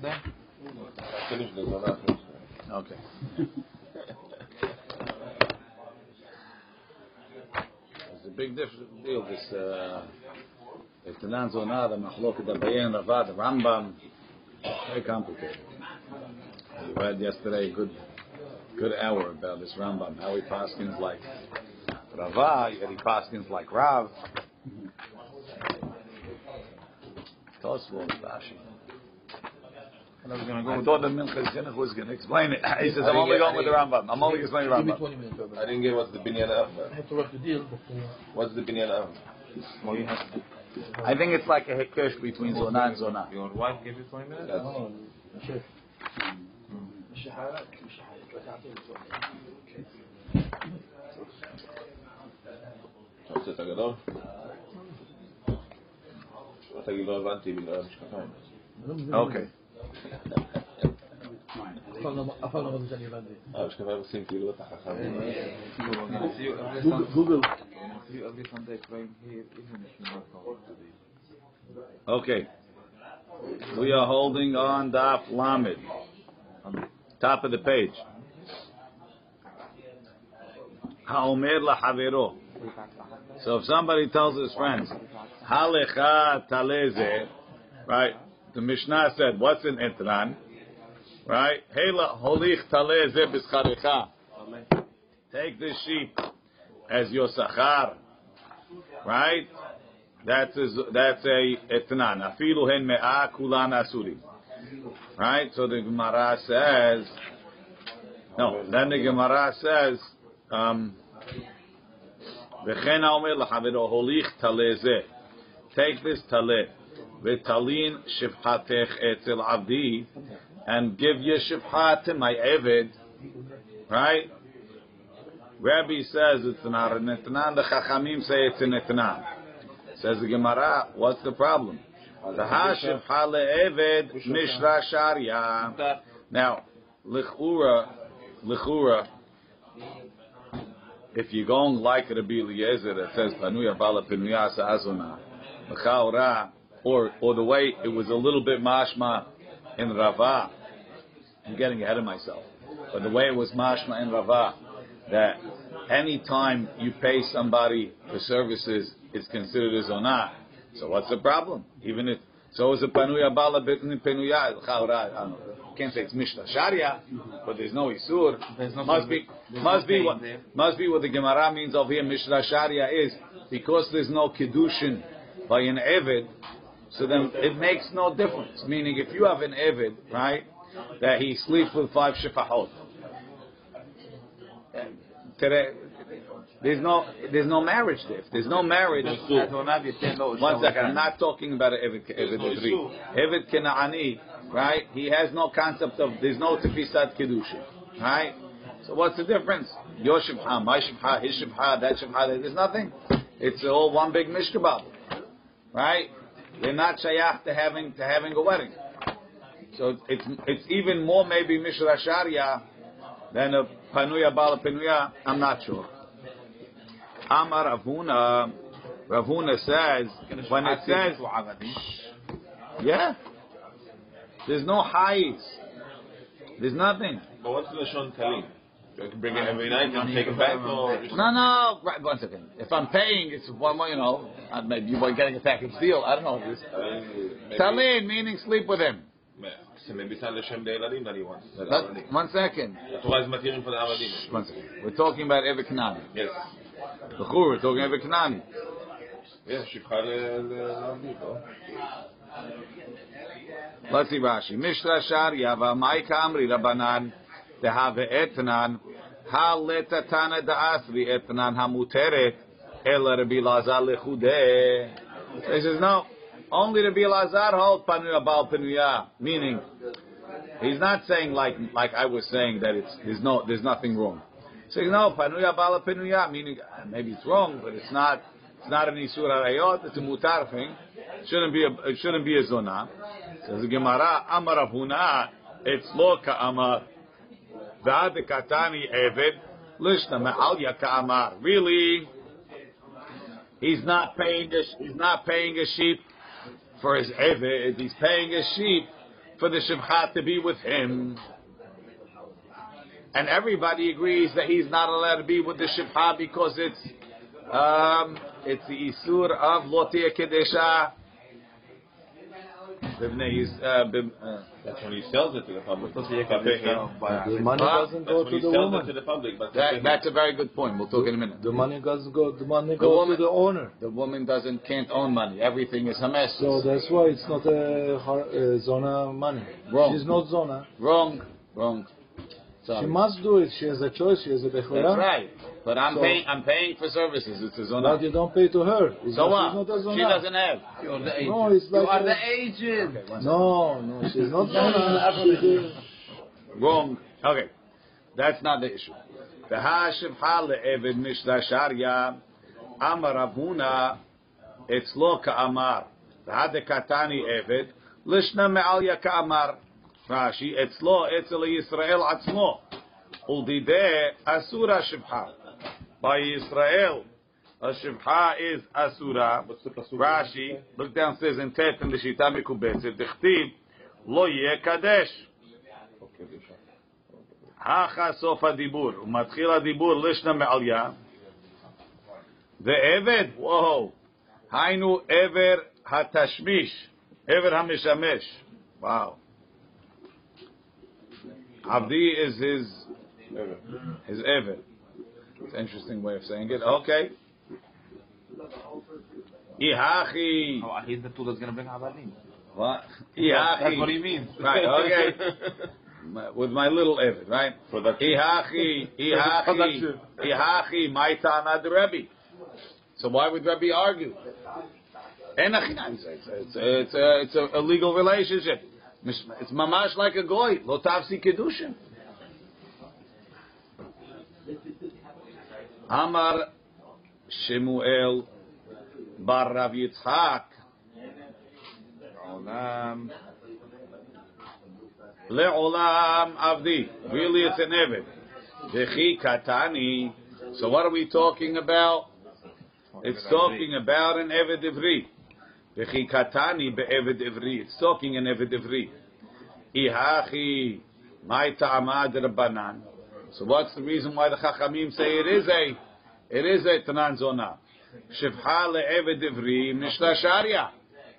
zona. Okay. It's a big diff- deal, this, uh, Etanan Zonah, the Mahloket Abayin, Ravad, Rambam, very complicated. We read yesterday a good, good hour about this Rambam, how he paskins like Rava, yet he paskins like Rav. Tosfot, Rashi. I going to going to explain it. He says, I'm only going with the Rambam. I'm only explaining Rambam. Give me 20 minutes. I didn't get what's the Binyan Av. I have to the deal. What's the Binyan Av? I think it's like a hekesh between Zona and Zona. Your wife gave you 20 minutes? Oh, Okay. We are holding on Daf Lamed. Top of the page. Haomer lahavero. So if somebody tells his friends, Halecha taleze, right? the Mishnah said, what's in Itran? Right? Hela holich. Take this sheep as your sachar. Right? That's a, that's a etnan. Afilu hen me'a kulan asurim. Right? So the Gemara says, no, then the Gemara says, um, Take this tale." V'talin etzel avdi, and give your shivchat to my Eved. Right? Rabbi says it's not a netnan. The Chachamim say it's a netnan. Says the Gemara, what's the problem? The hashivcha le'eved mishra sharia. Now, lichura, lichura, if you're going like Rabbi Eliezer it says, Panuya bala pinuya sa'azuna, l'chaura, or or the way it was a little bit mashma in Rava. I'm getting ahead of myself. But the way it was mashma in Rava, that any time you pay somebody for services, it's considered a zonah. So what's the problem? Even if so is a panuya bala bitni panuya chaura. I don't know. Can't say it's mishta sharia, but there's no isur. There's no must be must be what there. must be what the Gemara means over here. Mishra sharia is because there's no kiddushin by an eved. So then it makes no difference. Meaning, if you have an eved, right, that he sleeps with five shifahot, today there's no there's no marriage there. If there's no marriage, one second, I'm not talking about an Eved Eved Ivri. Eved Kena'ani, right? He has no concept of there's no tefisat kedushin, right? So what's the difference? Your shibha, my shibha, his shibha, that shibha. There's nothing. It's all one big mishkabab, right? They're not shayach to having to having a wedding. So it's it's even more maybe mishra sharia than a panuya bala panuya. I'm not sure. Amar Ravuna, Ravuna says when it says yeah, there's no highs, there's nothing. But what's Lashon Talim? Do I can bring it every night and take it back. No, no. Right, one second. If I'm paying, it's one more. You know, maybe you were getting a package deal. I don't know. This uh, talin meaning sleep with him. So maybe that he wants. That one second. Torah is material for the Eladim. One second. We're talking about Eved Kena'ani. Yes. The Chur, we're talking Eved Kena'ani. Yes, Let's see Rashi. Mishra Sharia, Vamai Kamri, Rabbanan rabanan dehave etnan haletatana da'asri etnan hamuteret ela Rabbi Lazar lechudeh. He says no. Only Rabbi Lazar hold panuya bal panuya, meaning he's not saying like like I was saying that it's there's no there's nothing wrong. He's saying no panuya bal panuya, meaning maybe it's wrong, but it's not it's not an isur arayot. It's a mutar thing. It Shouldn't be a it shouldn't be a zonah. Says the Gemara, Amar Rav it's lo ka'amar. V'ad katani eved, lishna me'al ya ka'amar. Really, he's not paying a, he's not paying a sheep for his eved. He's paying a sheep for the Shivcha to be with him. And everybody agrees that he's not allowed to be with the Shivcha because it's um, it's the Isur of Lotia Kedesha. Bibnei, uh, bib, uh, That's when he sells it to the public. Supposed to be Yekadeh by The money doesn't go to the woman. to the public. But that, that's a very good point. We'll talk in a minute. The money doesn't go. The money The goes woman- to the owner. The woman doesn't can't own money. Everything is Hamas. So that's why it's not a har- uh, zona money. Wrong. She's not zona. Wrong, wrong. She must do it. She has a choice. She has a That's right. But I'm So- paying. I'm paying for services. It's a But zona. you don't pay to her. It's So not, what? Not. She doesn't have. You're the agent. No, it's like you are a- the agent. Okay. No, no, she's not zona. She's a- Wrong. Okay, that's not the issue. The hashivha le'eved mishla sharia amar avuna etzlo ka'amar. The hadekatani eved lishna me'alya ka'amar. רש"י, אצלו, אצל ישראל עצמו, ולדידי אסור השבחה. בישראל, השבחה is אסורה. רש"י, look down says in תפן לשיטה מקובצת, דכתיב, לא יהיה קדש. הכה סוף הדיבור, ומתחיל הדיבור לשנה מעליה, ועבד, וואו, היינו עבר התשמיש, עבר המשמש, וואו. Avdi is his his Evan. It's an interesting way of saying it. Okay. Ihachi. Oh, he's the tool that's going to bring Avadim. What? Ihachi. That's what he means. Right, okay. with my little Evan, right? Ihachi, Ihachi, Ihachi, my Tanad Rebbe. So why would Rebbe argue? It's, it's, it's, a, it's a legal relationship. It's mamash like a goy. Lo tafsi kedushin. Amar Shemuel bar Rav Yitzchak Olam. Le'olam avdi. Really, it's an Evid. V'chi katani. So what are we talking about? It's talking about an Eved Ivri. V'chi katani be'Eved an Eved rabbanan. So what's the reason why the Chachamim say it is a, it is a Tanan Zonah? Shivha le'Eved Ivri mishla sharia.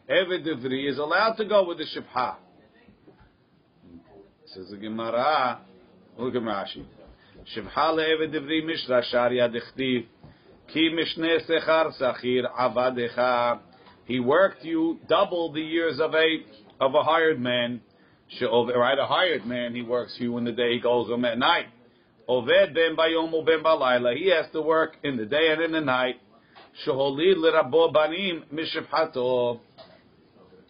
Eved is allowed to go with the Shivha. Says the Gemara, look at Rashi. Shivha le'eved dechtiv. Ki mishne sechar sachir avadecha. He worked you double the years of a of a hired man. She'ov- Right, a hired man, he works you in the day, he goes home at night. Oved ben bayom ben balayla. He has to work in the day and in the night. Sheholid l'rabo banim mishivhato.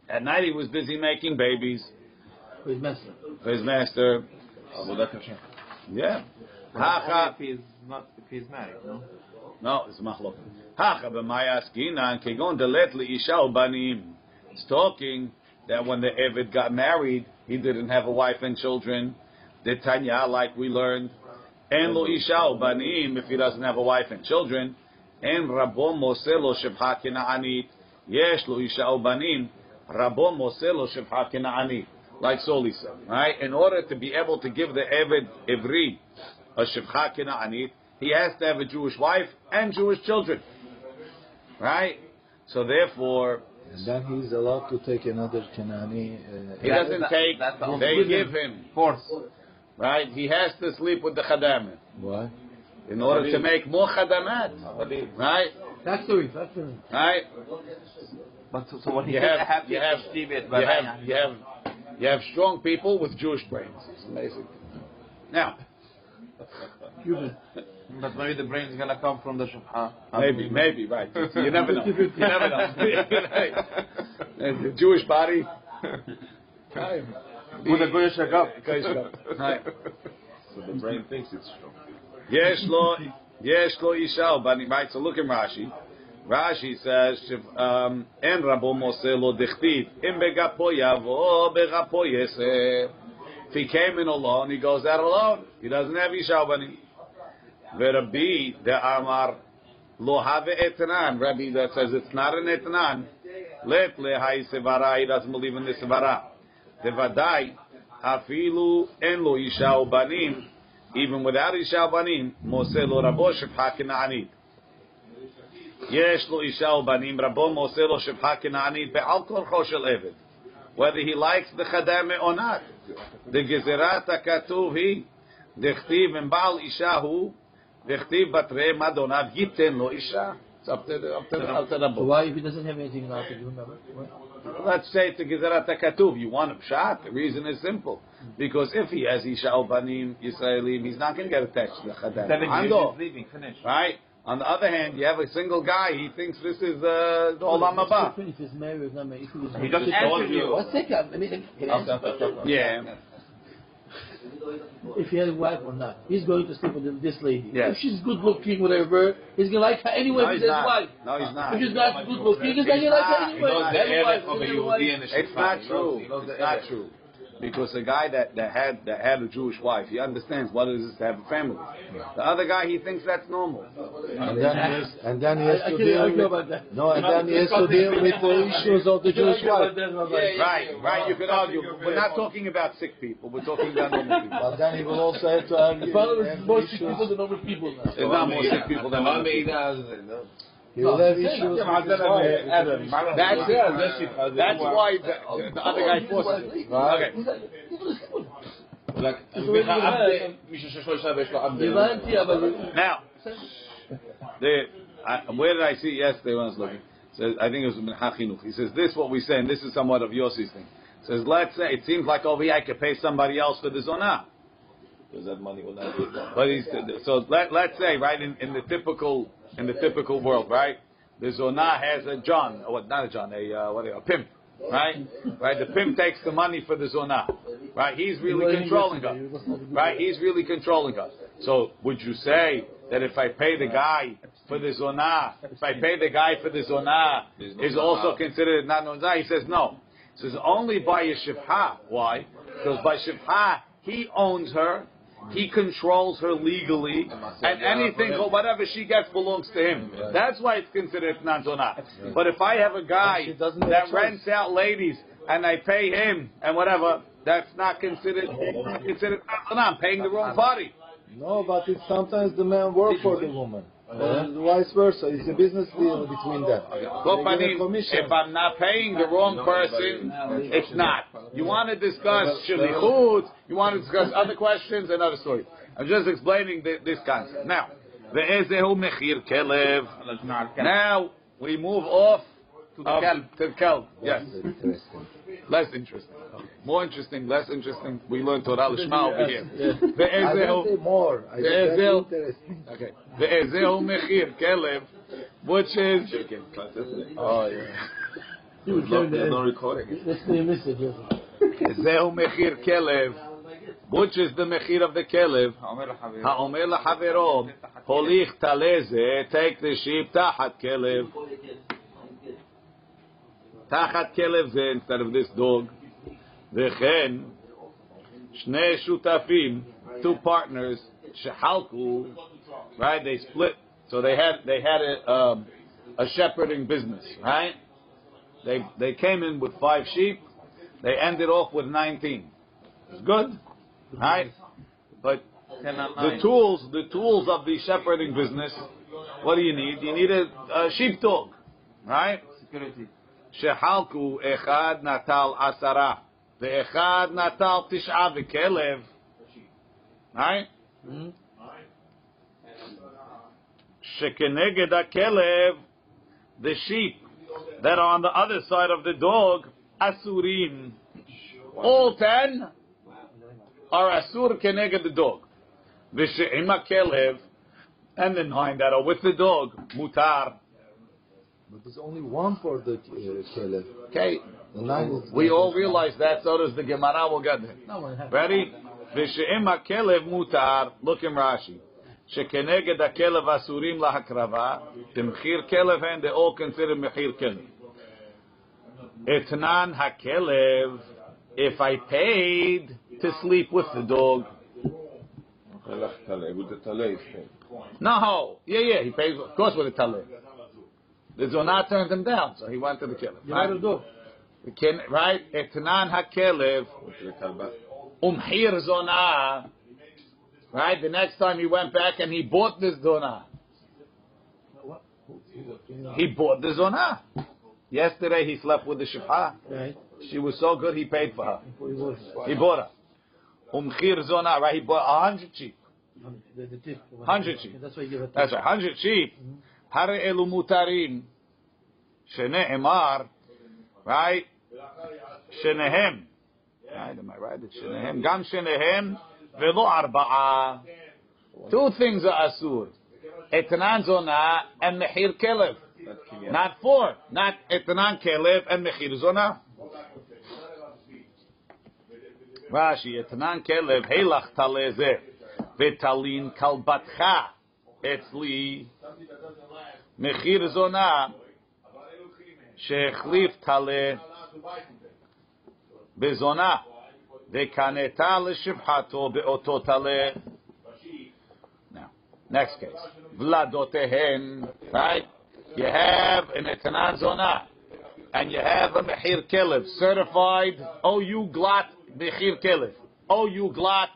At night he was busy making babies With master. for his master. Yeah. Only Hacha. if he's not, if he's married, no? No, it's machlok. Hacha b'maya skinan kegon delet leisha ubanim. It's talking that when the Eved got married, he didn't have a wife and children. The Tanya, like we learned, and lo isha ubanim if he doesn't have a wife and children, and rabo moselo shebha kena'anit. Yesh lo isha ubanim, rabo moselo shebha kena'anit. Like Soli said, right? In order to be able to give the Eved Ivri a shebcha kena'anit, he has to have a Jewish wife and Jewish children. Right? So therefore, And then he's allowed to take another Kenani. Uh, he doesn't that- take, that's the they only- give him. Force. Right? He has to sleep with the Khadamet Why? in order to make more Khadamat. Right? That's the that's the Right? But so, so what he You said, have, have you to have, achieve it, you but have, you have, you have strong people with Jewish brains. It's amazing. Now, But maybe the brain is gonna come from the shubha. maybe, maybe, right. You never know. You never know. And the Jewish body. Right. With a goyish agap. So the brain thinks it's strong. Yes, lo, yesh lo isha bani. Right. So look at Rashi. Rashi says, um, "En rabo mose lo dichtiv im begapo yavo begapo yese." If he came in alone, he goes out alone. He doesn't have isha bani. V'Rabbi de Amar lo have etnan. Rabbi that says it's not an etnan. Let le hay sevara. He doesn't believe in the sevara. Devadai, Afilu en lo isha banim, even without isha banim, Mose lo rabo shepha kena'anit. יש לו אישה ובנים, רבו מוסר לו שפחה כנענית בעל כורחו של עבד. Whether he likes the chadame or not. דגזירת הכתוב היא, דכתיב אם בעל אישה הוא, V'chtiv batre madonav yiten lo isha. It's up. Why, if he doesn't have anything to do, remember? What? Let's say it's a Gezerat HaKatuv. You want a shot. The reason is simple. Because if he has Isha Obanim, Yisraelim, he's not going to get attached to the Chadar. Seven years is leaving, Finish. Right? On the other hand, you have a single guy. He thinks this is uh, the Olam Haba. He doesn't answer you. One second. Let me, let yeah if he has a wife or not. He's going to sleep with this lady. Yes. If she's good looking, whatever, he's gonna like her anyway. No, if he's he's his not. wife. No, he's not. If she's not good looking, he's not He's gonna like not. her He anyway. knows the wife, of a Yehudi and a It's not true. He knows the It's not true. Because the guy that, that had that had a Jewish wife, he understands what it is to have a family. The other guy, he thinks that's normal. And then he has, and then he has to deal with no, and then he has to deal with the issues of the Jewish wife. Right, right. You can argue. We're not talking about sick people. We're talking about normal people. But then he will also have to argue. More sick people than normal people. Not more sick people than normal people. Uh, no, that's why the, uh, the other guy forces it. Okay. Now, the, I, where did I see yesterday when I was looking? Says, I think it was Ben Hachinuch. He says, this is what we say, and this is somewhat of Yossi's thing. Says, let's say, it seems like over here I could pay somebody else for the zonah. Because that money will not be done. But he's, so let, let's say, right, in, in the typical, in the typical world, right, the zonah has a John, or what, not a John, a, uh, what, a pimp, right? Right, the pimp takes the money for the zonah, right? He's really controlling us, right? He's really controlling us. So would you say that if I pay the guy for the zonah, if I pay the guy for the zonah, There's is also considered not zonah? He says no. He says only by a shivha. Why? Because by shivha, he owns her, he controls her legally, and anything or whatever she gets belongs to him. That's why it's considered non-zonah. But if I have a guy She doesn't have that rents out ladies and I pay him and whatever, that's not considered not considered. I'm paying the wrong party. No, but it's sometimes the man work for the woman. Or vice versa. It's a business deal between them. Look, They I mean, if I'm not paying the wrong person, it's not. You want to discuss shlichut, you want to discuss other questions, another story. I'm just explaining the, this concept. Now, ve'ezehu mechir kelev. Now, we move off to the kelb. To the kelb. Yes. Less interesting. More interesting, less interesting. We learn Torah Lishma over here. The Ezel. more. The Okay. The Ezel Mechir Kelev, which is. Oh, yeah. You would love to no recording. Listen to message. Ezel Mechir Kelev. Which is the mechir of the kelev? Ha'omer la'chavero, holich taleze, take the sheep tahat kelev. תחת כלב זה, instead of this dog. וכן, שני שותפים, two partners, שחלקו, right, they split. So they had, they had a, um, a shepherding business, right? They, they came in with five sheep, they ended off with 19. It's good, right? But the tools, the tools of the shepherding business, what do you need? You need a, a sheepdog, right? security. שחלקו אחד נטל עשרה ואחד נטל תשעה וכלב, right? שכנגד הכלב, the sheep that are on the other side of the dog, asurim. All ten are asur keneged the dog. ושעם הכלב, and the nine that are with the dog, mutar. But there's only one for the uh, kelev. Okay, The nine is we all realize that, so does the Gemara, we'll get there. No one has. Ready? ושעם הכלב מותר, look in Rashi, שכנגד הכלב אסורים להקרבה, במחיר כלב הם, they all consider מחיר כלב. אתנן הכלב, if I paid to sleep with the dog, הלך טלה, הוא זה טלה, כן. no, yeah, yeah, he pays, of course with a taler. The zonah turned him down, so he went to the let him. Can, right? Etnan hakelev umhir zona. Right? The next time he went back and he bought this zona. He bought the zona. Yesterday he slept with the shifha. Right. She was so good he paid for her. He bought her. Umchir zona, right? He bought a hundred sheep. the, the. Hundred sheep. That's why you give a. That's right, hundred sheep. Mm-hmm. Hare elu mutarim. Shene'emar, right? Shenehem. Right, am I right? Shenehem. Gam Shenehem velo arba'a. Two things are asur. Etnan zona and mechir kelev. Not four. Not etnan kelev and mechir zona. Rashi, etnan kelev, heilach taleze, vetalin kalbatcha, etzli, מחיר זונה שהחליף טלה בזונה וקנתה לשבחתו באותו Now, Next case. Vladotehen, right? You have an etanat zona, and you have a mehir kelev, certified OU glatt mehir kelev, OU glatt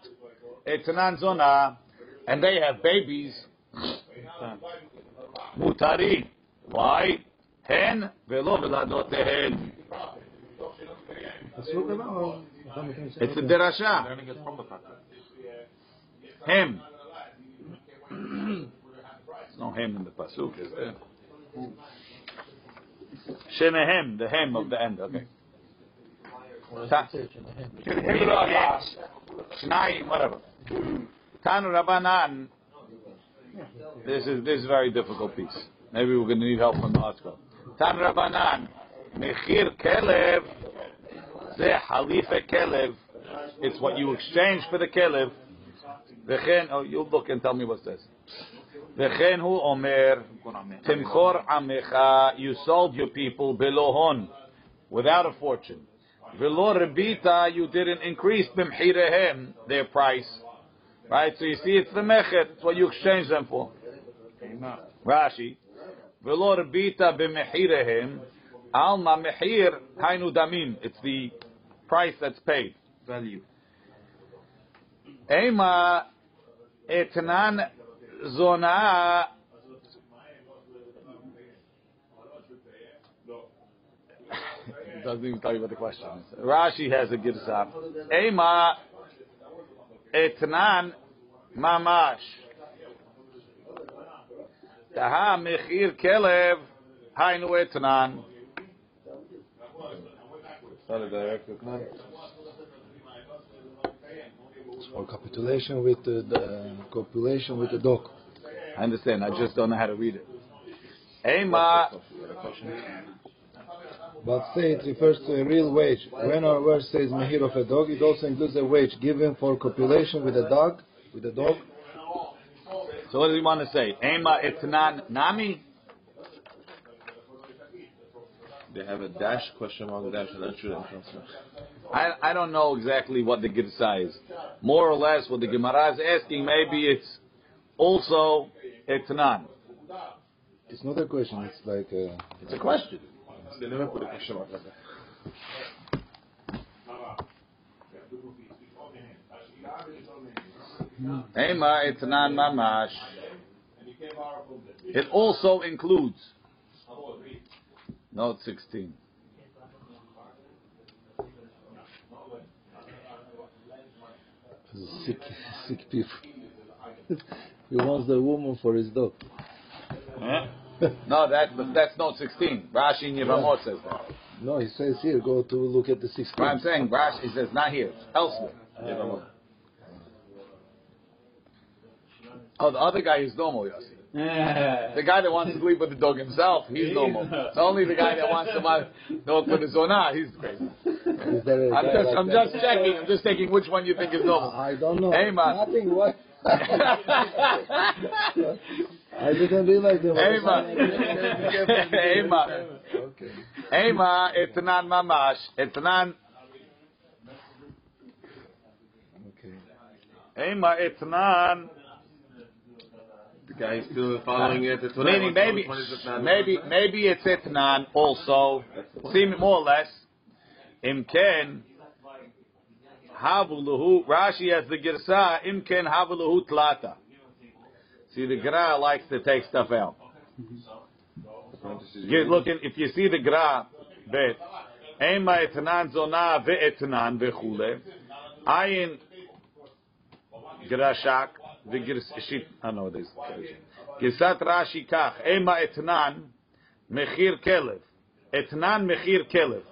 etanat zona, and they have babies. Mutari. Why? הן ולא ולדותיהן. פסוק הבא או... It's a derasha. Learning it from the pattern. Him. There's no him in the pasuk, is there? Shenehem, the hem of the end. Okay. Ta- Shnai, whatever. Tan Rabbanan. This is this is a very difficult piece. Maybe we're going to need help from the article. Tan Rabbanan. Mechir kelev. Ze halife kelev. It's what you exchange for the kelev. V'chen, oh, you look and tell me what it says. V'chen hu omer, timchor amecha, you sold your people belohon, without a fortune. V'lo rebita, you didn't increase b'mchirehem, their price. Right, so you see it's the mechet, it's what you exchange them for. Rashi, v'lo rebita b'mechirehem, alma mechir hainu damim, it's the price that's paid. Value. Ema etnan zona. It doesn't even tell you what the question is. Rashi has a girsa. Ema etnan mamash. Taha mechir kelev hainu etnan. Not a. Or capitulation with the, the copulation with the dog. I understand. I just don't know how to read it. Ema But say it refers to a real wage. When our verse says mahir of a dog, it also includes a wage given for copulation with a dog, with a dog. So what does he want to say? Ema etnan nami? They have a dash question mark dash and answer. I, I don't know exactly what the Girsa is. More or less what the Gemara is asking, maybe it's also etnan. It's not a question. It's like a, It's a question. They never put a question mark like that. Ema etnan mamash. It also includes. Note 16. sick, sick people. he wants the woman for his dog. No, that, but that's note 16. Rashi in Yevamot says that. No, he says here, go to look at the 16. But I'm saying Rashi says not here, elsewhere. Uh, oh, the other guy is normal, Yossi. The guy that wants to sleep with the dog himself, he's normal. It's only the guy that wants to buy dog for the zona, he's crazy. Is there a I'm just, like I'm just checking. I'm just taking which one you think is normal. I don't know. Hey, man. Nothing. What? I didn't realize there was. Hey, man. Okay. Ema etnan mamash etnan Okay. ema etnan. The guy is still following it. It's what Meaning maybe Which one is maybe maybe it's etnan also. Seem more or less. Imken Rashi has the girsa. Imken Havuluhu Tlata. See, the Gra likes to take stuff out. Get looking. If you see the Gra, bet. Ema etnan zona ve'etnan vechule. Ayin grashak v'girshit. I know this. Girsat Rashi kach. Ema etnan mechir kelev. Etnan mechir kelev.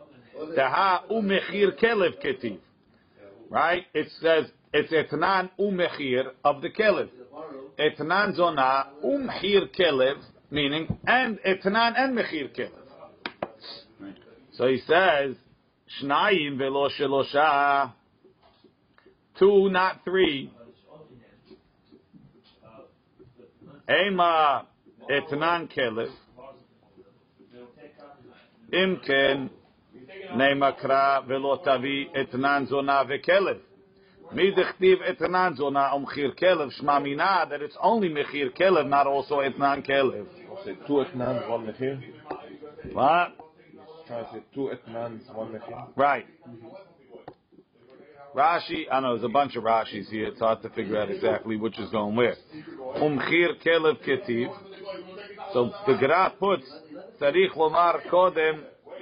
Taha u mechir kelev ketiv. Right? It says it's etnan u mechir of the kelev. Etnan zona u mechir kelev, meaning and etnan and mechir kelev. So he says, Shnayim velo shelosha. Two, not three. Ema etnan kelev. Imken nemakra velo tavi etnan zona vekelev. Midechtiv etnan zona umchir kelev. Shma mina that it's only mechir kelev, not also etnan kelev. Two etnans, one mechir. What? Two etnans, one mechir. Right. Rashi, I know there's a bunch of Rashis here. It's hard to figure out exactly which is going where. Umchir kelev ketiv. So the Gra puts tzarich lomar kodem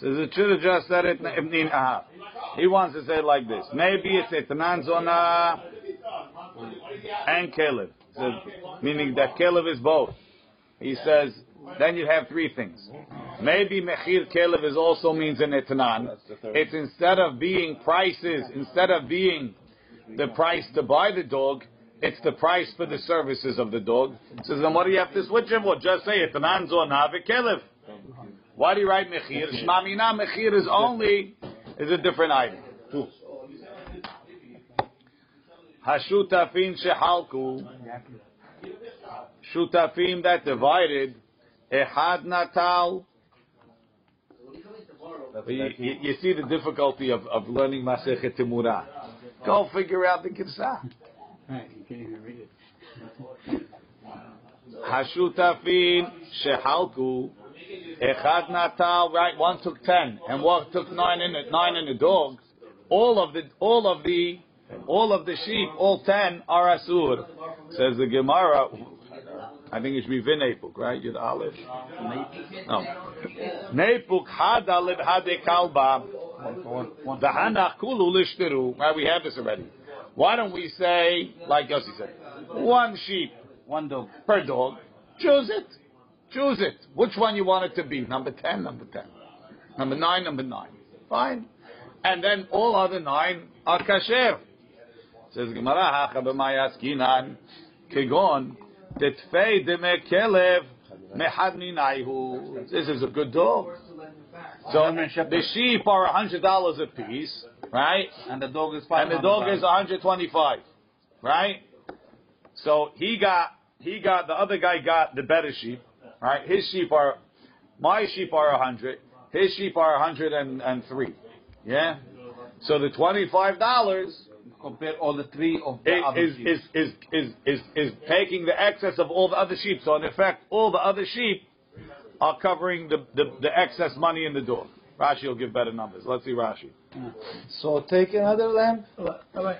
it should have just said it Ahab. Uh, he wants to say it like this. Maybe it's etnan zona and Caleb. So, meaning that Caleb is both. He says, then you have three things. Maybe mechir Caleb is also means an etnan. It's instead of being prices, instead of being the price to buy the dog, it's the price for the services of the dog. Says, then what do you have to switch him? Well, just say zona v'kelev. Why do you write mechir? Shmamina mechir is only is a different item. Hashutafin shehalku. Shutafim that divided. Ehad natal. You, you see the difficulty of, of learning Masechet Timurah. Go figure out the Girsah. Right, you can't even read it. Hashutafin shehalku. Echad natal, right? One took ten, and one took nine in it, nine in the dog. All of the, all of the, all of the sheep, all ten are asur. Says the Gemara. I think it should be vinepuk, right? Yud aleph. No. Nepuk had aleph hade kalba. V'hanach kulu lishtiru. Right? We have this already. Why don't we say, like Yossi said, one sheep, One dog. per dog. Choose it. Choose it. Which one you want it to be? Number 10, number 10. Number 9, number 9. Fine. And then all other nine are kasher. Says Gemara, hacha b'mayaskinan, kegon, tetfei deme kelev, mehad. This is a good dog. So the sheep are a hundred dollars a piece, right? And the dog is five. and the dog is 125, right? So he got he got the other guy got the better sheep, right? His sheep are my sheep are a 100, his sheep are 103, yeah. So the 25 dollars Compare all the three of the other is, sheep. is, is, is, is, is taking the excess of all the other sheep. So in effect, all the other sheep are covering the, the, the excess money in the door. Rashi will give better numbers. Let's see Rashi. So take another lamp. All right.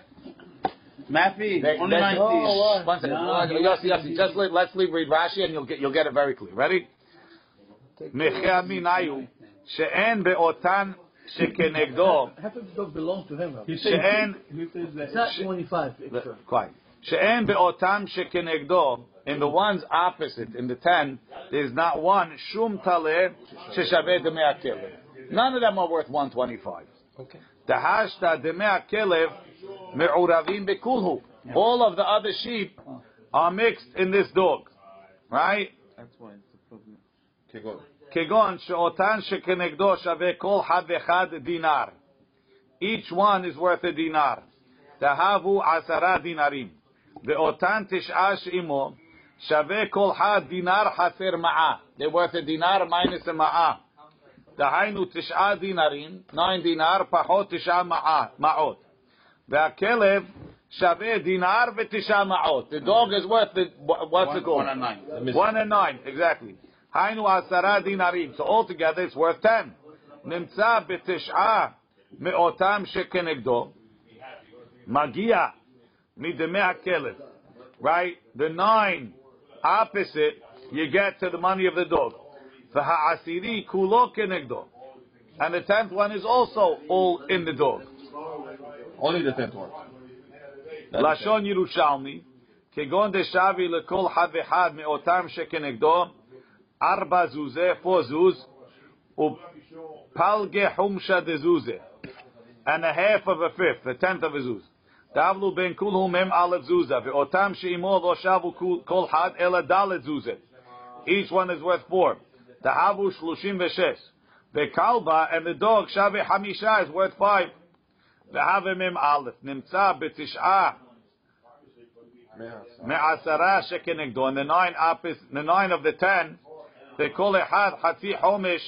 Mappy, only 90. Oh, One second. No, no, just let, let's leave read Rashi and you'll get, you'll get it very clear. Ready? Mechia minayu, she'en be'otan she'kenegdo. Half of the dog belongs to him. He says. It's not 25 extra. Quiet. שאין באותן שכנגדו in the ones opposite in the ten there's not one שום טלה ששווה דמי הכלב none of them are worth 125 Okay. דהשתא דמי הכלב מעורבים בכולהו All of the other sheep are mixed in this dog, right? That's why it's a problem. כגון. כגון שאותן שכנגדו שווה כל אחד ואחד דינר. Each one is worth a dinar. תהבו עשרה דינרים. ואותן תשעה שעמו שווה כל אחד דינר חסר מעה. They're worth a dinar minus a מעה. דהיינו תשעה דינרים, 9 דינר פחות תשעה מעה, מעות. והכלב שווה דינר ותשעה מעות. The dog is worth, the, what's it called? One and nine. The missing. One and nine, exactly. היינו עשרה דינרים. So altogether it's worth ten. נמצא בתשעה מאותם שכנגדו, מגיע מדמי הכלב. Right? The nine opposite, you get to the money of the dog. והעשירי כולו כנגדו. And the tenth one is also all in the dog. Only the tenth one. That's לשון ירושלמי, כגון דשבי לכל אחד ואחד מאותם שכנגדו, ארבע זוזה, four זוז, ופלגי חומשה דזוזה, and a half of a fifth, a tenth of a זוז. Tavlu ben kulhu mem aleph zuzah. Ve'otam she'imo lo shavu kol had ela dalet zuzet. Each one is worth four. Tahavu shlushim ve'shes. Ve'kalba and the dog shave hamisha is worth five. Ve'have mem aleph. Nimtza betish'ah. Me'asara shekenegdo. And the nine, opposite, the nine of the ten, they call it had hatzi homish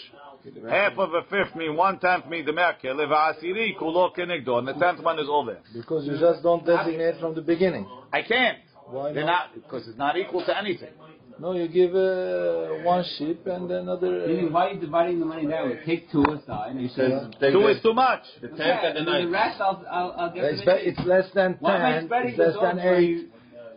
half of a fifth means one tenth means the merkel asiri kulo kenegdo, and the tenth one is over. Because you just don't designate from the beginning. I can't. Why They're not? Because it's not equal to anything. No, you give uh, one sheep and another. Uh, why are you dividing the money that? Take two aside. And you yeah. two is too much. The tenth okay, and the ninth. The rest, I'll, I'll, I'll give it's. It's less than ten. It's less than eight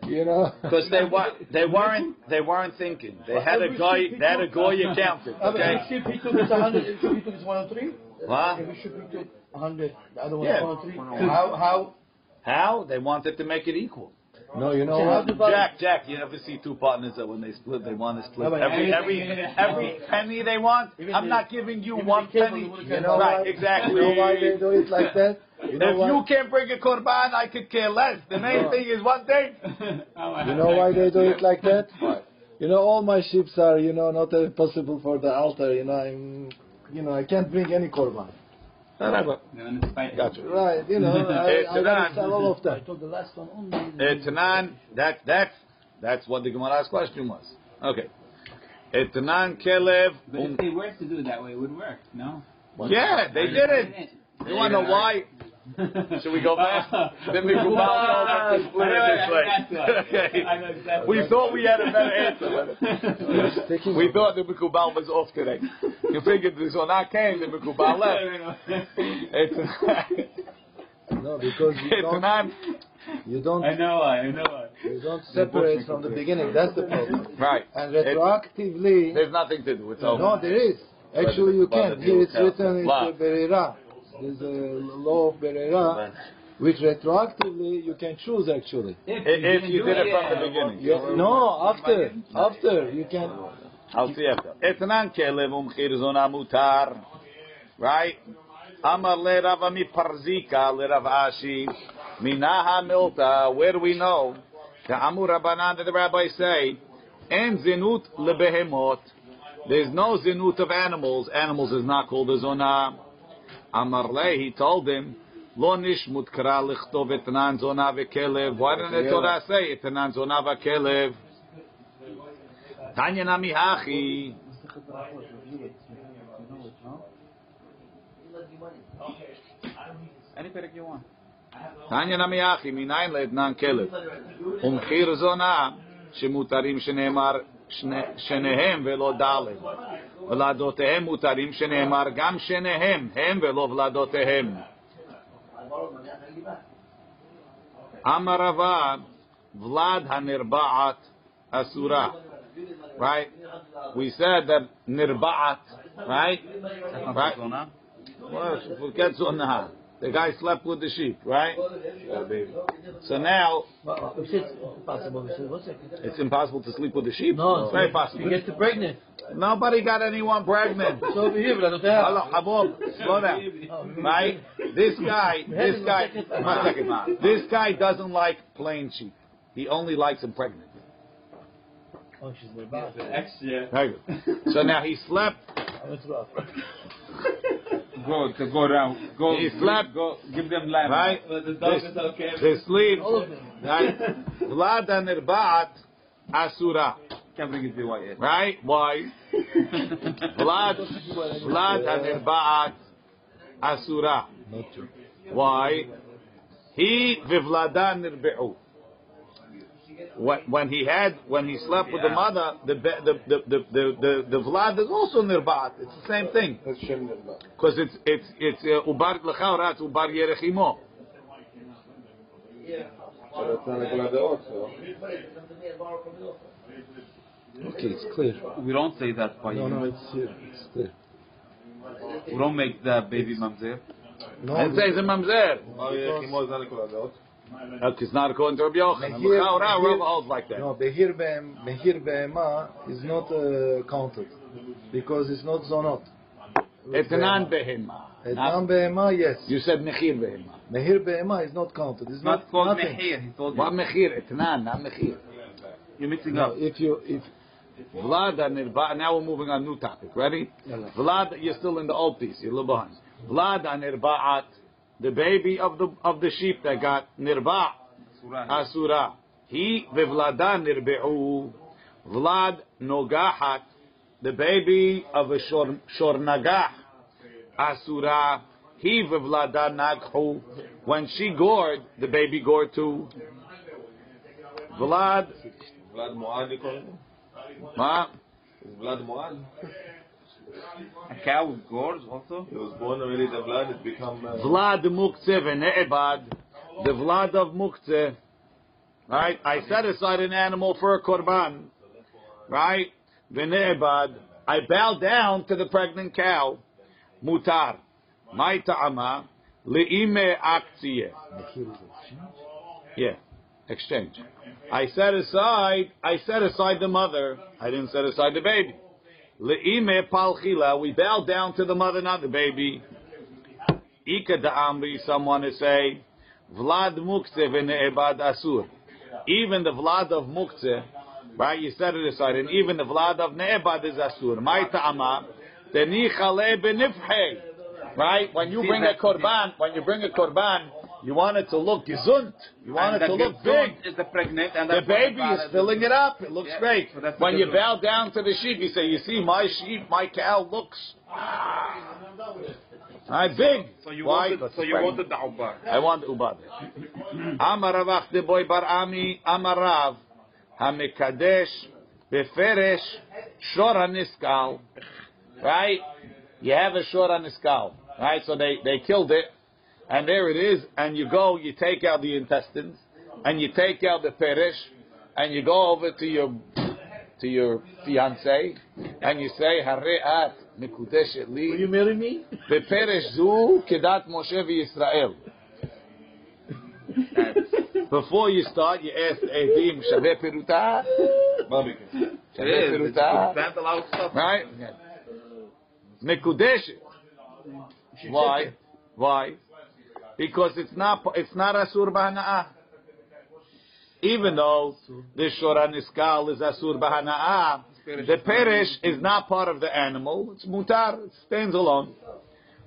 you- know. Because they were, they weren't, they weren't thinking. They had a guy, they had a guy uh, accountant, okay? If he took it 100, if he took it 103, What? if he should be took 100, the other one Yeah. 103. How, how, How? They wanted to make it equal. No, you know what? Jack, Jack, you never see two partners that when they split, they want to split No, every every every penny they want. I'm not giving you one penny. you would've You got- know Right, why? exactly. You know why they do it like that? You know if why? you can't bring a korban, I could care less. The main thing is one thing. You know why they do it like that? You know, all my sheep are, you know, not possible for the altar. You know, I'm, you know, I can't bring any korban. Gotcha. Right, you know, I, It's I gotta an- sell all of I them. told the last one only. Etnan, that that's that's what the Gemara's question was. Okay. Etnan kelev. But if um, they were to do it that way, it would work, no? Yeah, they did it. You want to know why? Should we go back? The Mikubal told us to split it this way. Okay. We thought we had a better answer. Sticking We thought the Mikubal was off today. You figured this when I came, the Mikubal left. It's No, because you it's don't, not you don't, I know why, I know why. you don't separate from the beginning. That's the problem. right. And It's- retroactively, There's nothing to do. It's over. no, there is. Actually, you can. the Here it's written in counts. the Berera. There's a law of Berera, which retroactively you can choose actually. If, If didn't you did it it, from the beginning. You- no, after, after you can. I'll see after. Etnan kelev umchir zona mutar. Right? Amar le Rava mi parzika le Rav Ashi. Minaha milta. Where do we know? The Amur Rabbanan that the rabbis say, En zinut lebehemot. There's no zinut of animals. Animals is not called a zona. Amar le, he told him, Lo nishmut kara lichtov etnan zona vekelev. Why didn't the Torah say etnan zona vekelev? Tanya nami hachi. Any perek you want. Tanya nami hachi. Minayin le'etnan kelev. ומחיר זונה שמותרים שנאמר שני- שניהם ולא ד' ולדותיהם מותרים שנאמר גם שניהם הם ולא ולדותיהם. אמר רבה ולד הנרבעת אסורה. Right? We said that נרבעת, right? Right? Well. The guy slept with the sheep, right? So now Well, we impossible. We said, what's it? it's impossible to sleep with the sheep. No, it's very You possible. get pregnant. Nobody got anyone pregnant. So over here, but I don't have. Hello, slow down. Right? This guy, this guy. This guy doesn't like plain sheep. He only likes them pregnant. Oh, she's the back. Extra. Right. So now he slept. Go to go around. Go. He slept. Go. Give them lap. Right? But the They, is okay. they sleep. Right? Vlad nirbaat asura. Can't bring it to white. Right? Why? Vlad, Vlad nirbaat asura. Why? He vivlada nirbe'u. When, when he had, when he slept with the mother, the, the, the, the, the, the, the Vlad is also nirbaat. It's the same thing. That's Shem Nirba. Because it's, it's, it's, uh, ubar l'chaura, it's ubar yerechimo. So that's not a Gladot, so. Okay, it's clear. We don't say that by No, you. no, it's here. It's clear. We don't make the baby mamzer. No, And says a mamzer. Yeah, Chimo is not a Gladot. Look, It's not according to Rabbi Yochanan. Mehir- L'chaura, holds like that. no, behir be'em, mehir be'ema is not uh, counted because it's not zonot. Etnan behema. Etnan be'ema, yes. You said mechir behema. Mehir be'ema is not counted. It's It's not not called nothing. mehir. He told What you. mechir? Etnan, not mechir. You're mixing No, up. if you if Vlad and Now we're moving on a new topic. Ready? Vlad, you're still in the old piece. You're a little behind. Vlad and Nirbaat, the baby of the of the sheep that got Nirba Asura. Ah, he v'Vlada Nirbe'u. Vlad Nogahat, the baby of a shor, Asura. Ah, he v'Vlada Naghu. When she gored, the baby gored too. Vlad, Vlad Moad, ma, Vlad Moad? A cow with gourds also. He was born already, the Vlad, it become... Uh, Vlad Mukze v'ne'ebad, the Vlad of Mukze. Right? I set aside an animal for a korban. Right? V'ne'ebad. I bow down to the pregnant cow. Mutar. My ta'ama. Le'ime aktsiye. Yeah. Exchange. I set aside, I set aside the mother. I didn't set aside the baby. Le'ime palchila. We bow down to the mother, not the baby. Ika da'amri, someone to say, Vlad mukse v'ne'ebad asur. Even the Vlad of mukse, right, you set it aside, and even the Vlad of ne'ebad is asur. My ta'ama, teni chale benifhe. Right, when you bring a korban, when you bring a korban, you want it to look gesund. You want And it to look big. Is the pregnant and The baby is filling it up. It looks Yeah, great. so that's when you bow down to the sheep, you say, "You see, my sheep, my cow looks ah, I big." So you Why? wanted, so you wanted the ubar. I want the ubad. Amaravach de boy bar ami amarav hamikadesh beferesh shor haniskal. Right? You have a shor haniskal. Right? So they, they killed it, and there it is, and you go, you take out the intestines, and you take out the perish, and you go over to your to your fiance, and you say, "Hare at mikudeshet li. Will you marry me? The perish zu kedat Moshe Yisrael. Before you start, you ask Edim Shaveh Peruta. Shaveh Peruta. Right? Mikudeshet. Why? Why? Because it's not it's not asur b'hana'ah. Even though the shora niskal is asur b'hana'ah, the perish is not part of the animal. It's mutar. It stands alone.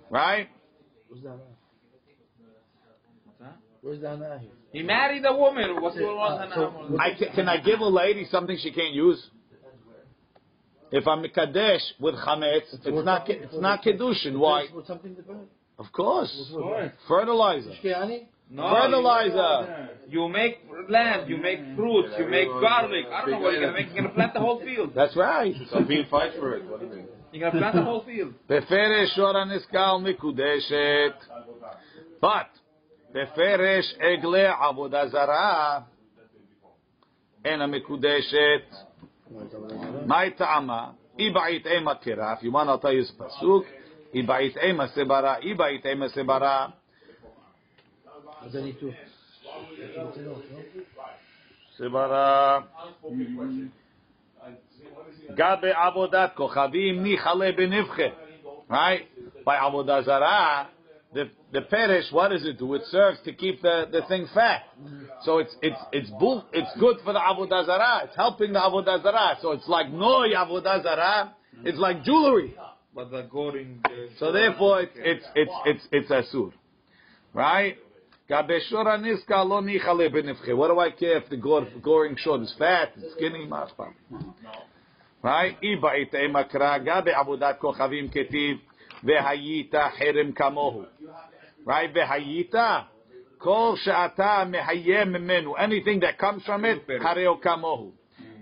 Right? Where's the Anah? Where's the Anah here? He married a woman. What's going on? so- I ca- can I give a lady something she can't use? If I'm mikadesh with chametz, it's not ke- it's not kedushin. Why? With something different? Of course, fertilizer, No, fertilizer. You, you make land, you make fruits, you make garlic. I don't know what you're gonna make. You're gonna plant the whole field. That's right. So being fight for it, what do you mean? You're gonna plant the whole field. Beferish shora mikudeshet, but beferish egle avodah zara ena mikudeshet. My ta'ama, ibait ema kira. If you want, I'll tell you pasuk. Ibait ema sebara, ibait ema sebara. What do I need to? sebara. Gabe avodat kochavim nichale benivche. Right? By avodah zarah, the the perish, what does it do? It serves to keep the, the thing fat. So it's it's it's bull, it's good for the avodah zarah. It's helping the avodah zarah. So it's like noy avodah zarah. It's like jewelry. But the goring. So therefore, it's it's it's it's, it's asur, right? Gabeshora niska lo nichale. What do I care if the gore, goring short is fat, it's skinny, mashpam. Right? Iba ite makra gabe avodat kochavim ketiv vehayita herem kamohu. Right? Vehayita kol she'ata mehayem mimenu. Anything that comes from it, hareo kamohu.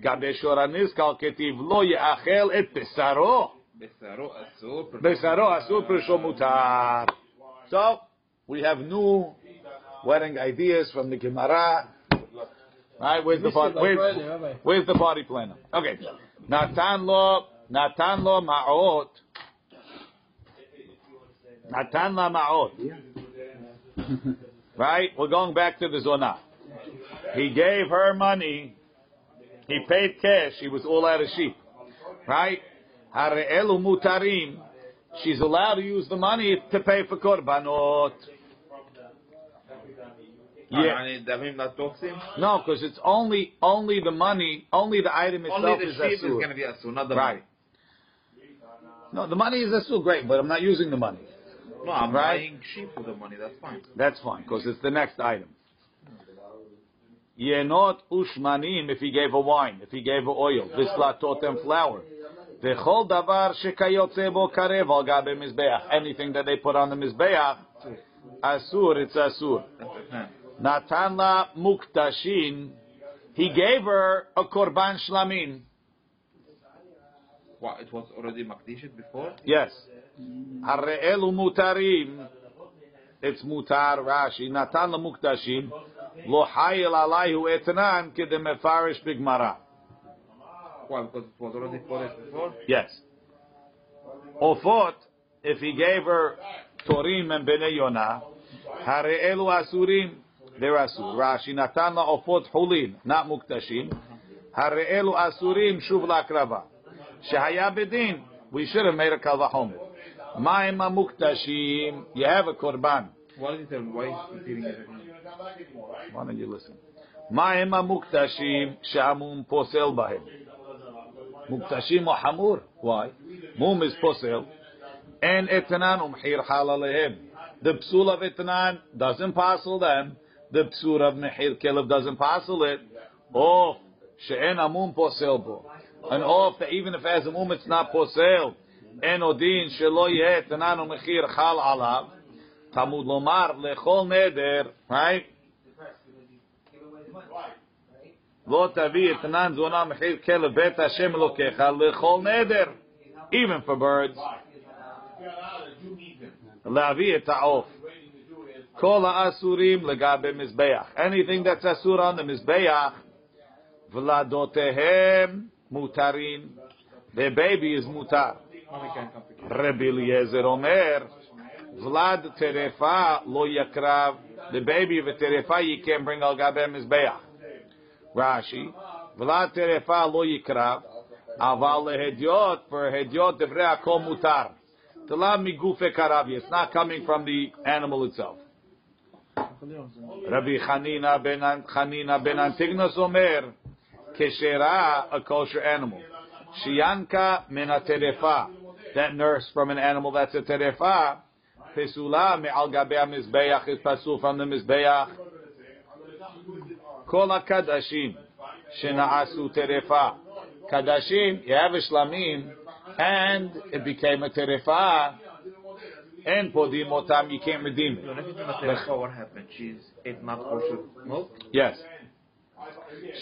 Niska ketiv lo ye'achel et besaro. Besaro asur. Prisho. So, we have new wedding ideas from the Gemara. Right, where's the party? Where's, where's the party planner? Okay, Natan lo, Natan lo ma'ot. Natan la ma'ot. Right, we're going back to the zona. He gave her money. He paid cash. He was all out of sheep. Right? Hare'elu mutarim. She's allowed to use the money to pay for korbanot. Yeah. No, because it's only only the money, only the item itself only the is sheep is going to be asur, not the right. money. No, the money is asu, great, but I'm not using the money. No, I'm right? buying sheep for the money. That's fine. That's fine because it's the next item. Yenot ushmanim if he gave a wine, if he gave a oil, vislatot and flour. V'chol davar shekayotze bo karev al gabe mizbeach. Anything that they put on the mizbeach, asur, it's asur. That's it. Huh. Natan la muktashin. He gave her a korban shlamim. What, it was already makdishit before? Yes. Harre'elu mutarim. It's mutar Rashi. Natan la muktashin. Lo hayil alayhu etnan kedemefarish bigmara. Why? Because? Yes. Ofot, if he gave her Torim and Bnei Yonah, Hare'elu Asurim, they're Asur. Rashi, Natan Ofot Hulin, not Muktashim. Hare'elu Asurim, Shuv Lakrava. Shehaya Bedin, we should have made a Kalvahomet. Maima Muktashim, you have a Korban. What is it? Why is he repeating it? Why don't you listen? Maima Muktashim, Shamun Posel Bahem muktashim or hamur. Why? Mum is posel. And etanan umhir halalehim. The psul of etanan doesn't parcel them. The psul of mehir kelib doesn't parcel it. Off she'en amum posel bo. And off that even if it has a mum, it's not posel. En odin shelo yeh etanan umhir hal alav. Tamud lomar lechol neder. Right? Even for birds. Anything that's אסור on the mizbeach. Vladotehem mutarin. The baby is mutar. Rabbi Eliezer Omer. Vlad terefa lo yakrav. The baby of a terefa you can't bring al gabe mizbeach. Rashi, V'la terefa lo yikrav, aval lehediot for hediot devrei akol mutar. T'lam migufe karavi, it's not coming from the animal itself. Rabbi Hanina ben Hanina ben Antigonus Omer, keshera, a kosher animal. Shianka mena terefa, that nurse from an animal that's a terefa, pesula me'al gabea mizbeach is pasul from the mizbeach. Kol HaKadashim Shena'asu Terefa. Kadashim, you have a Shlamim, and it became a Terefa. And Podim Otam, you can't redeem it. What happened? She's ate not kosher milk? Yes.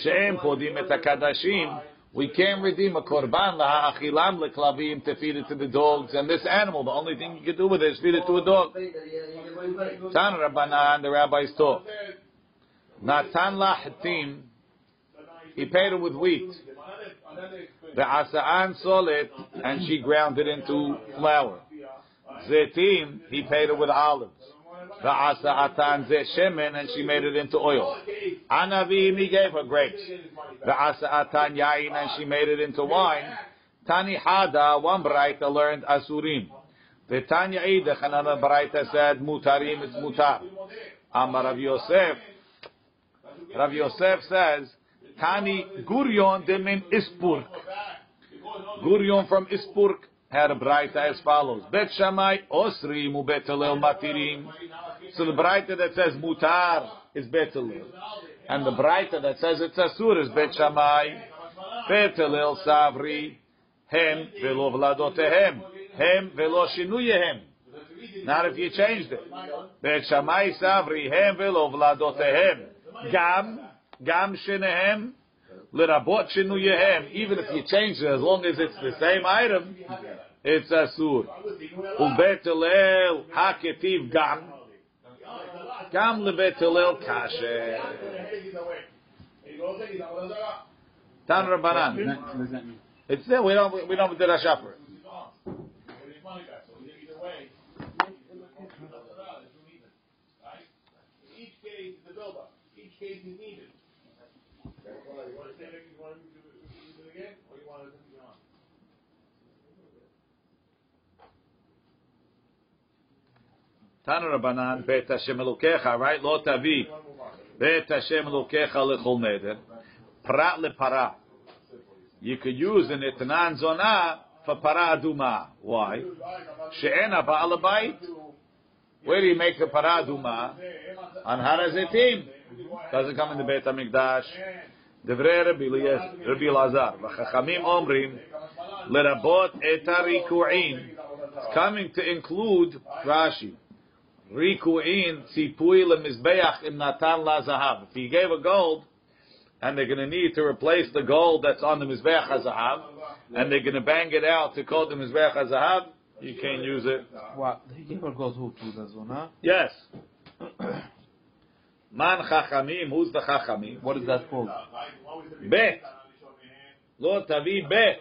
Shem Podim et HaKadashim. We can redeem a korban la'achilam leklavim to feed it to the dogs. And this animal, the only thing you could do with it is feed it to a dog. Tan Rabbanan, the rabbis taught. Natan lahatim, he paid her with wheat. The asaan solet, and she ground it into flour. Zetim, he paid her with olives. The asa'atan zeh shemen, and she made it into oil. Anavim, he gave her grapes. The asa'atan yain, and she made it into wine. Tani hada, one brighter learned asurim. Betanya Eidach, another Baraita said, Mutarim, it's Mutar. Amar Rav Yosef. Rav Yosef says, Tani Gurion demin Ispurk. Gurion from Ispurk had a Baraita as follows. Bet Shammai Osri mu Bet Hillel Matirim. So the Baraita that says Mutar is Bet Hillel. And the Baraita that says it's Asur is Bet Shammai. Bet Hillel Savri. Hem velo vladotehem. Hem velo shinuyehem. Not if you changed it. Bet Shammai Savri. Hem velo vladotehem. Gam. Gam shenehem. Lirabot shinuyehem. Even if you change it, as long as it's the same item, it's asur. Ubet Hillel haketiv gam. Gam lebet Hillel kasher. Tan Rabbanan. What does that mean? It's there. We don't. We don't do a shopper. Each case is the buildup. You want to say it, you want to it again, or you want to, you know? Tan Rabbanan. Bet Hashem Elokecha. Right? Lo tavi. Bet Hashem Elokecha lechol neder. Prat lepara. You could use an etnan zona for para aduma. Why? She'ena ba'al. Where do you make the para aduma? On harazetim. Doesn't come in the Beit HaMikdash. דברי רבי אליעזר- רבי אלעזר, וחכמים אומרים, לרבות את הריקועים. It's coming to include Rashi. ריקועים ציפוי למזבח אם נתן לה זהב. If he gave a gold, and they're going to need to replace the gold that's on the Mizbeach HaZahav, and they're going to bang it out to call the Mizbeach HaZahav, you can't use it. What? He gave her goes who to the zona? Yes. Man Chachamim, who's the Chachamim? What is that called? Bet. Lo tavi bet.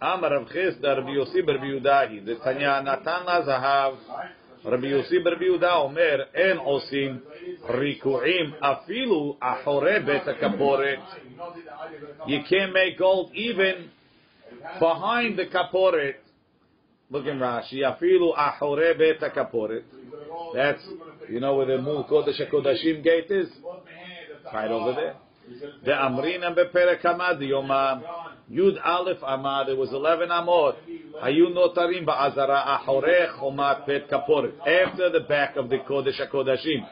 Amar Rav Chisda, Rabbi Yossi בר ביהודאי, זה תניא נתן לה זהב, רבי יוסי בר ביהודה אומר, אין עושים ריקועים אפילו אחורי בית הכפורת. You can't make gold even behind the kaporet. Look in Rashi. Afilu ahore beta kaporet. That's, you know where the Mu Kodesh HaKodashim gate is? Right over there. The Amrina beperek amad yomam. Yud Aleph amad. It was 11 amot. Hayu notarim ba'azara ahore chomat pet kaporet. After the back of the Kodesh HaKodashim.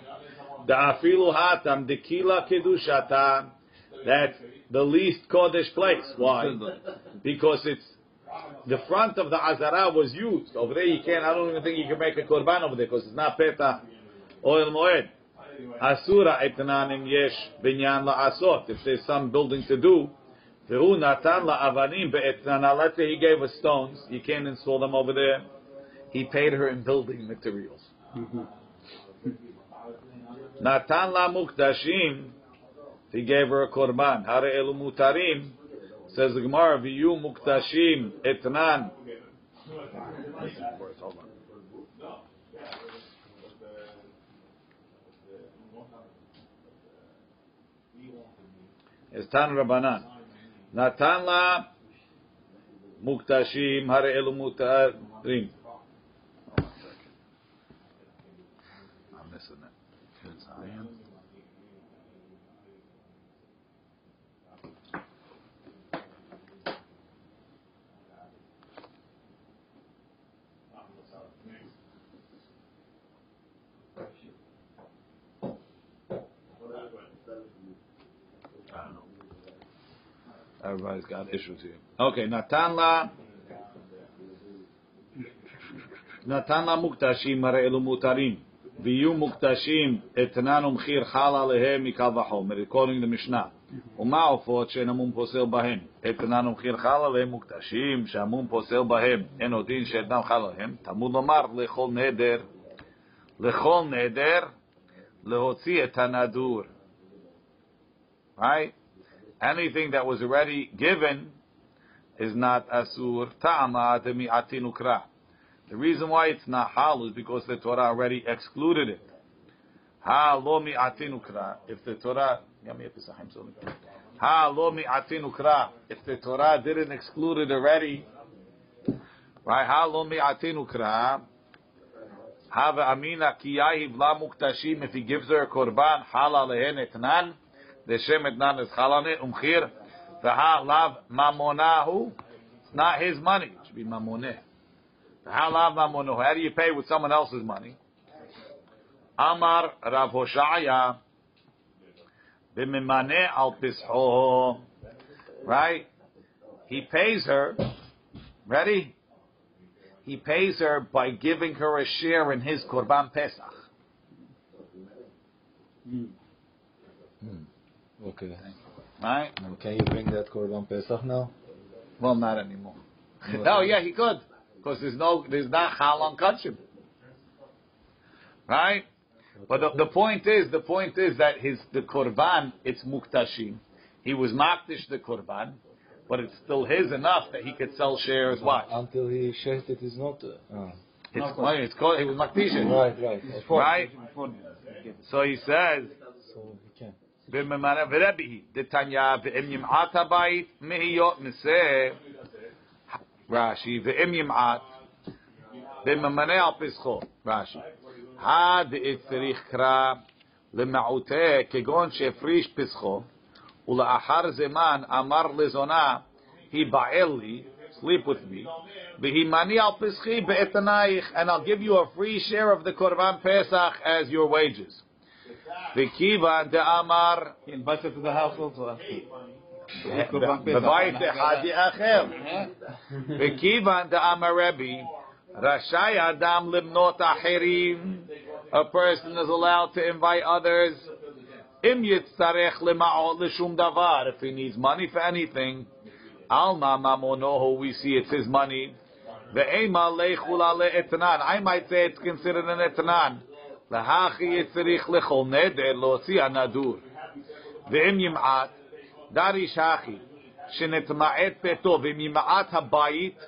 The afilu hatam dekila kedushata. That's the least Kodesh place. Why? Because it's the front of the azara was used. Over there, you can't. I don't even think you can make a korban over there because it's not petah oil moed. Asura etnanim yesh binyan la'asot. If there's some building to do, vehu natan la'avanim be'etnana. Let's say he gave us stones. You can't install them over there. He paid her in building materials. Natan la muktashim. He gave her a korban. Hare elu mutarim. Says the Gemara, "V'yu muktashim etnan." Hold Tan Rabbanan. Natan la muktashim hare elu mutarim. Everybody's got issues here. Okay, Natan la Natan la muktashim הרי אלו מותרים, ויהיו מוקדשים אתנן ומחיר חל עליהם מקל וחומר, according to משנה. ומה העופות שאין המום פוסל בהם? אתנן ומחיר חל עליהם מוקדשים, שהמום פוסל בהם, אין עוד דין שאתנם חל עליהם. תלמוד לומר לכל נדר, לכל נדר, להוציא את הנדור. Right? Anything that was already given is not asur ta'ama demi'atin ukra. The reason why it's not hal is because the Torah already excluded it. Ha lo mi'atin ukra. If the Torah, ha lo mi'atin ukra. If the Torah didn't exclude it already, Right? Halom mi'atinu kra. Have amina ki yahiv la muktashim. If he gives her a korban, hala lehen etnan. The etnan is halane umchir. V'ha lav mamonahu. It's not his money. It should be mamoneh. V'ha lav mamonahu. How do you pay with someone else's money? Amar Rav Hoshaya. B'mimane al pisho. Right? He pays her. Ready? He pays her by giving her a share in his Korban Pesach. Hmm. Okay. Right? Can you bring that Korban Pesach now? Well, not anymore. no, yeah, he could. Because there's no, there's not Chal on Kachim. Right? But the, the point is, the point is that his, the Korban, it's Muktashim. He was Makdish the Korban, but it's still his enough that he could sell shares, what? Until he shares it is not. Uh. It's, well, it's called, he was Makdish. Right, right. Right? So he says, So. בממנה ורבי, דתניא, ואם ימעט הבית, מהיות מזה, רש"י, ואם ימעט, בממנה על פסחו, רש"י. הדעת צריך קרא למעוטה, כגון שהפריש פסחו, ולאחר זמן אמר לזונה, היבעל לי, sleep with me, והימני על פסחי באתנייך, and I'll give you a free share of the Korban Pesach as your wages. וכיוון דאמר, He invites her to the house also. בבית אחד אחר. וכיוון דאמר רבי, רשאי אדם למנות אחרים. A person is allowed to invite others. אם יצטרך למעות לשום דבר, if he needs money for anything, עלמא ממונו, we see it's his money. ואימה לכולה לאתנן. I might say it's considered an etnan. להכי צריך לכל נדר להוציא הנדור. ואם ימעט, דריש הכי, שנתמעט ביתו, ימעט הבית,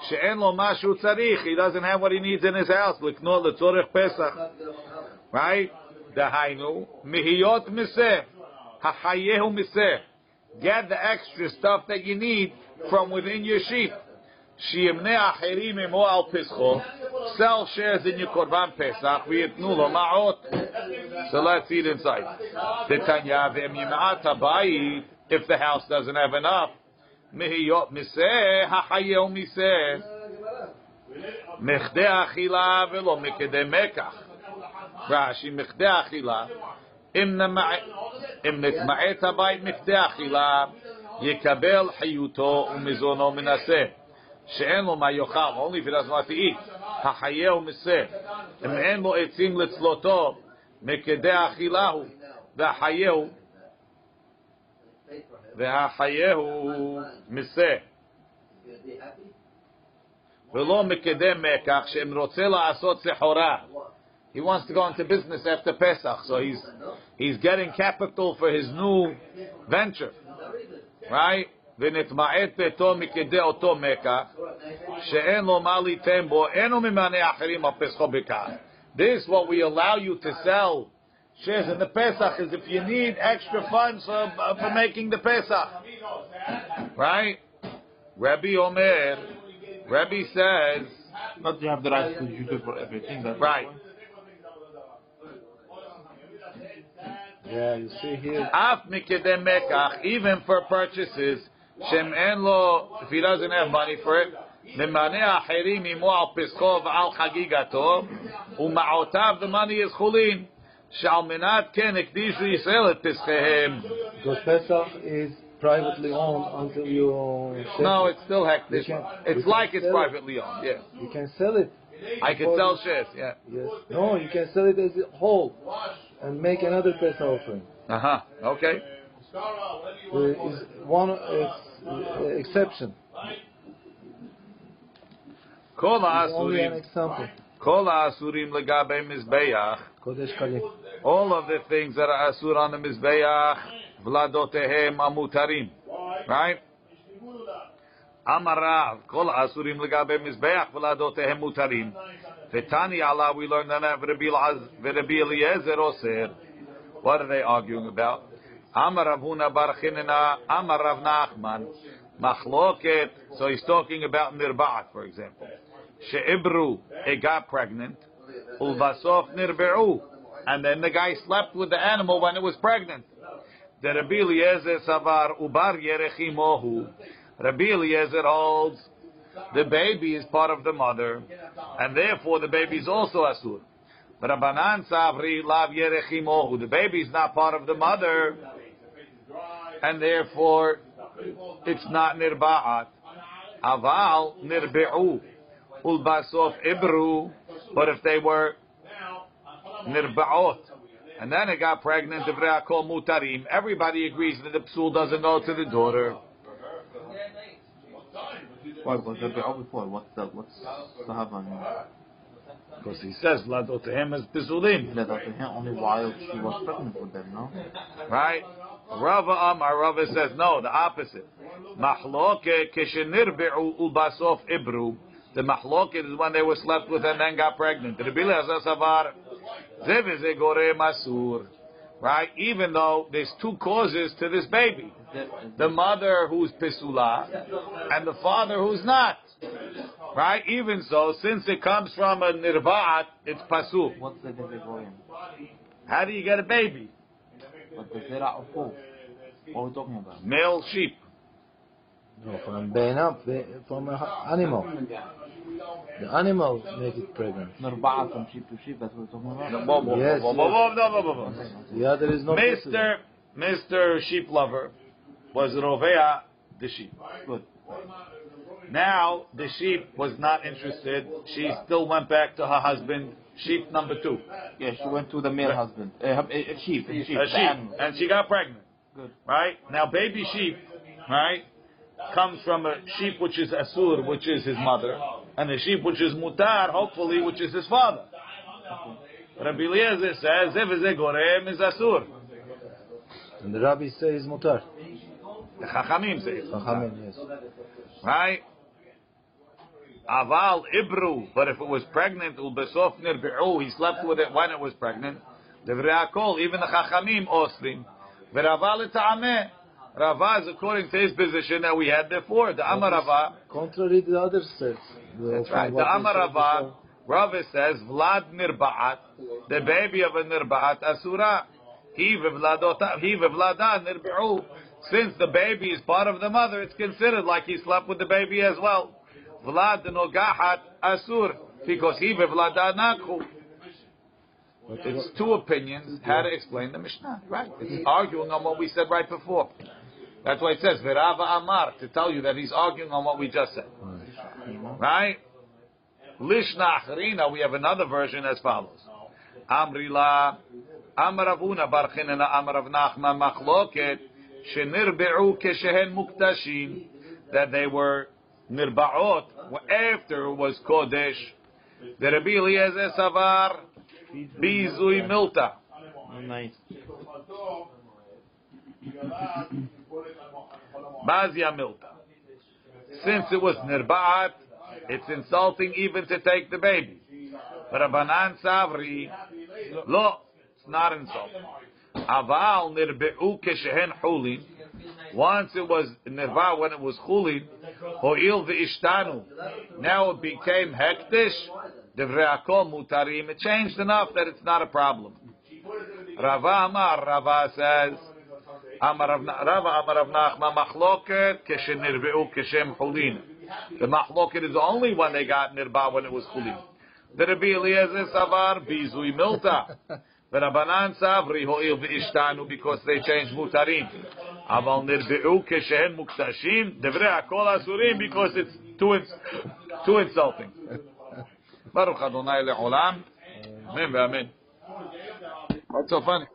שאין לו מה שהוא צריך, he doesn't have what he needs in his house, לקנות לצורך פסח. right? דהיינו, מהיות מזה, החייהו מזה. Get the extra stuff that you need from within your sheep. שימנה אחרים עמו על פסחו, sell shares in your קורבן פסח, ויתנו לו מעות. So let's eat inside. דתניא, ואם ימעט הבית, if the house doesn't have enough, מהיות מזה, החייהו מזה. מכדי אכילה ולא מכדי מקח. רש"י, מכדי אכילה, אם נמע- אם נתמעט הבית מכדי אכילה, יקבל חיותו ומזונו מנסה. שאין לו מה יאכל, only if he doesn't want to eat. החייהו מזה. אם אין לו עצים לצלותו, מכדי אכילה הוא. והחייהו, והחייהו מזה. ולא מכדי מקח, שאם רוצה לעשות סחורה. He wants to go into business after Pesach, so he's he's getting capital for his new venture, right? ונתמעט ביתו מכדי אותו מקח, שאין לו מה ליתן בו, אינו ממנה אחרים על פסחו בכך. This, what we allow you to sell shares in the Pesach, is if you need extra funds for, uh, for making the Pesach. Right? Rabbi Omer, Rabbi says, Not you have the right to use it for everything. That's right. Yeah, you see here. Af mikede mekach, even for purchases, shem en lo, if he doesn't have money for it, ממנה אחרים עמו על פסחו ועל חגיגתו, ומעותיו, the money is חולין, שעל מנת כן הקדישו ישראל את פסחיהם. Because Pesach is privately owned until you. share No, it. it's still hectic. You can- It's you like can it's sell it. privately owned, yeah. You can sell it. I can Before sell you- shares, yeah. Yes. No, you can sell it as a whole and make another Pesach offering. Uh-huh, okay. is one uh, is uh, exception. Kol Only an example. All of the things that are asur on the mizbeach, vladotehem amutarim. Right? Amarav, kol asurim legabe mizbeach, vladotehem mutarim. Fetani Allah, we learned that Rabbi Yezer Oser. What are they arguing about? Amar Rav Huna bar Chinena, Amar Rav Nachman, Machloket. So he's talking about nirba'at, for example. She'ibru, it got pregnant. Ulvasof nirbe'u. And then the guy slept with the animal when it was pregnant. The Rabbi Eliezer savar ubar yerechimohu. Rabbi Eliezer holds the baby is part of the mother, and therefore the baby is also asur. Rabbanan savri lav yerechimohu. The baby is not part of the mother, and therefore it's not nirba'at. Aval nirbe'u. Ulbasof ibru. But if they were nirba'ot, and then it got pregnant, divrei mutarim, everybody agrees that the psul doesn't go to the daughter. Why was all before? What's the what's the Because he says, Lado to him is pisulim. Led up to him only while she was pregnant with them, no? Right? Rava Amar, Rava says, no, the opposite. Mahloke keshenirbi'u ulbasof ibru. The mahloket is when they were slept with and then got pregnant. Rabbi Eliezer Savar, Zev is a gore masur. Right? Even though there's two causes to this baby. The mother who's pisula and the father who's not. Right? Even so, since it comes from a nirba'at, it's pasul. What's the? How do you get a baby? But the Zera of who? What are we talking about? Male sheep. No, from Beina, from an animal. The animal make it pregnant. Nurba'at from sheep to sheep, that's what we're talking about? Whoa, whoa, Yes, whoa. The other is not Mr. Mr. Sheep Lover was Rovea the sheep. Good. Now the sheep was not interested. She still went back to her husband, sheep number two, Yeah, she went to the male husband. Uh, a, a sheep, a sheep, a sheep, animal. and she got pregnant. Good. Right now, baby sheep, right, comes from a sheep which is asur, which is his mother, and a sheep which is mutar, hopefully, which is his father. Rabbi Eliezer says, "If is gorem is asur." And the rabbi says mutar. The Chachamim say it's mutar. Chachamim, yes. Right? Aval ibru, but if it was pregnant, ulbesof nirbi'u, oh, he slept with it when it was pregnant. Devrei akol, even the chachamim oslim. V'raval ta'ameh. Rava is according to his position that we had before. The Amar Rava, Contrary to the other sects. that's right. The Amar Rava, Rava says, Vlad nirba'at, the baby of a nirba'at asura. He v'vlada nirbi'u. Since the baby is part of the mother, it's considered like he slept with the baby as well. Vlad nogahat asur, because he v'vlada nakhu. It's two opinions how to explain the Mishnah, right? It's arguing on what we said right before. That's why it says Virava Amar to tell you that he's arguing on what we just said, right? Lishna Acharina, we have another version as follows: Amrila Amar Avuna Bar Chinena Amar Av Nachman Machloket Shenirbe'u Keshehen Muktashim that they were nirba'ot after was Kodesh. The Rabbi Eliezer Savar Bizui Milta. Nice. Bazia Milta. Since it was nirba'at, it's insulting even to take the baby. Rabbanan Savri, lo, it's not insulting. Aval nirbe'u keshehen hulin. Once it was nirba when it was chulin, ho'il ve'ishtanu. Now it became hektish. Devrei akol mutarim. It changed enough that it's not a problem. Rava Amar, Rava says, Amar Rav Rava Amar Rav Nachman machloket keshenirbe'u keshem chulin. The machloket is the only when they got nirba when it was chulin. The Rabbi Eliezer Savar bizui milta. Rabbanan Savri ho'il ve'ishtanu because they changed mutarim. Aval nirbe'u keshen muktashim. Devrei akol asurim because it's too, too insulting. Baruch Adonai le'olam. Amen ve'amen. What's so funny?